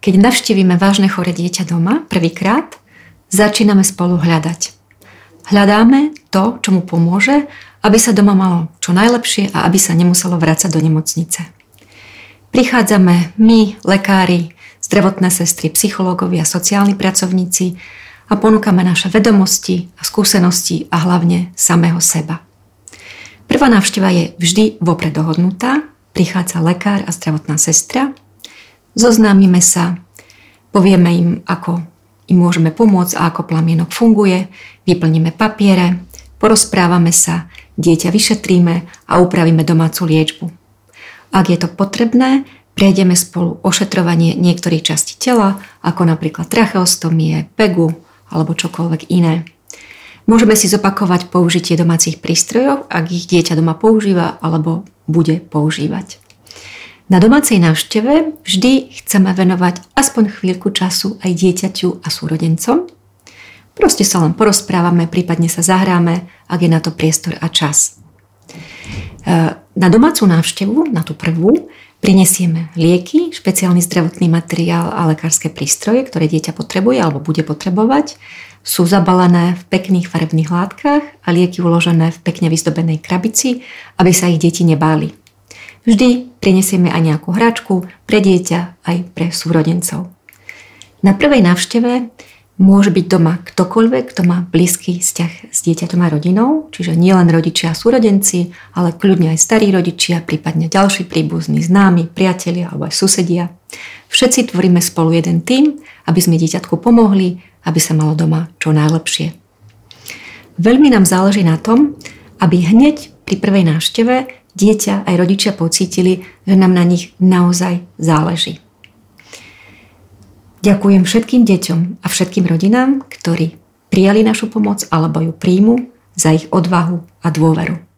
keď navštívime vážne chore dieťa doma prvýkrát, začíname spolu hľadať. Hľadáme to, čo mu pomôže, aby sa doma malo čo najlepšie a aby sa nemuselo vrácať do nemocnice. Prichádzame my, lekári, zdravotné sestry, psychológovia, sociálni pracovníci a ponúkame naše vedomosti a skúsenosti a hlavne samého seba. Prvá návšteva je vždy vopred dohodnutá, prichádza lekár a zdravotná sestra, zoznámime sa, povieme im, ako im môžeme pomôcť a ako plamienok funguje, vyplníme papiere, porozprávame sa, dieťa vyšetríme a upravíme domácu liečbu. Ak je to potrebné, prejdeme spolu ošetrovanie niektorých častí tela, ako napríklad tracheostomie, pegu alebo čokoľvek iné. Môžeme si zopakovať použitie domácich prístrojov, ak ich dieťa doma používa alebo bude používať. Na domácej návšteve vždy chceme venovať aspoň chvíľku času aj dieťaťu a súrodencom. Proste sa len porozprávame, prípadne sa zahráme, ak je na to priestor a čas. Na domácu návštevu, na tú prvú, prinesieme lieky, špeciálny zdravotný materiál a lekárske prístroje, ktoré dieťa potrebuje alebo bude potrebovať. Sú zabalené v pekných farebných látkach a lieky uložené v pekne vyzdobenej krabici, aby sa ich deti nebáli. Vždy prinesieme aj nejakú hračku pre dieťa aj pre súrodencov. Na prvej návšteve Môže byť doma ktokoľvek, kto má blízky vzťah s dieťaťom a rodinou, čiže nielen rodičia a súrodenci, ale kľudne aj starí rodičia, prípadne ďalší príbuzní, známi, priatelia alebo aj susedia. Všetci tvoríme spolu jeden tým, aby sme dieťatku pomohli, aby sa malo doma čo najlepšie. Veľmi nám záleží na tom, aby hneď pri prvej návšteve dieťa aj rodičia pocítili, že nám na nich naozaj záleží. Ďakujem všetkým deťom a všetkým rodinám, ktorí prijali našu pomoc alebo ju príjmu za ich odvahu a dôveru.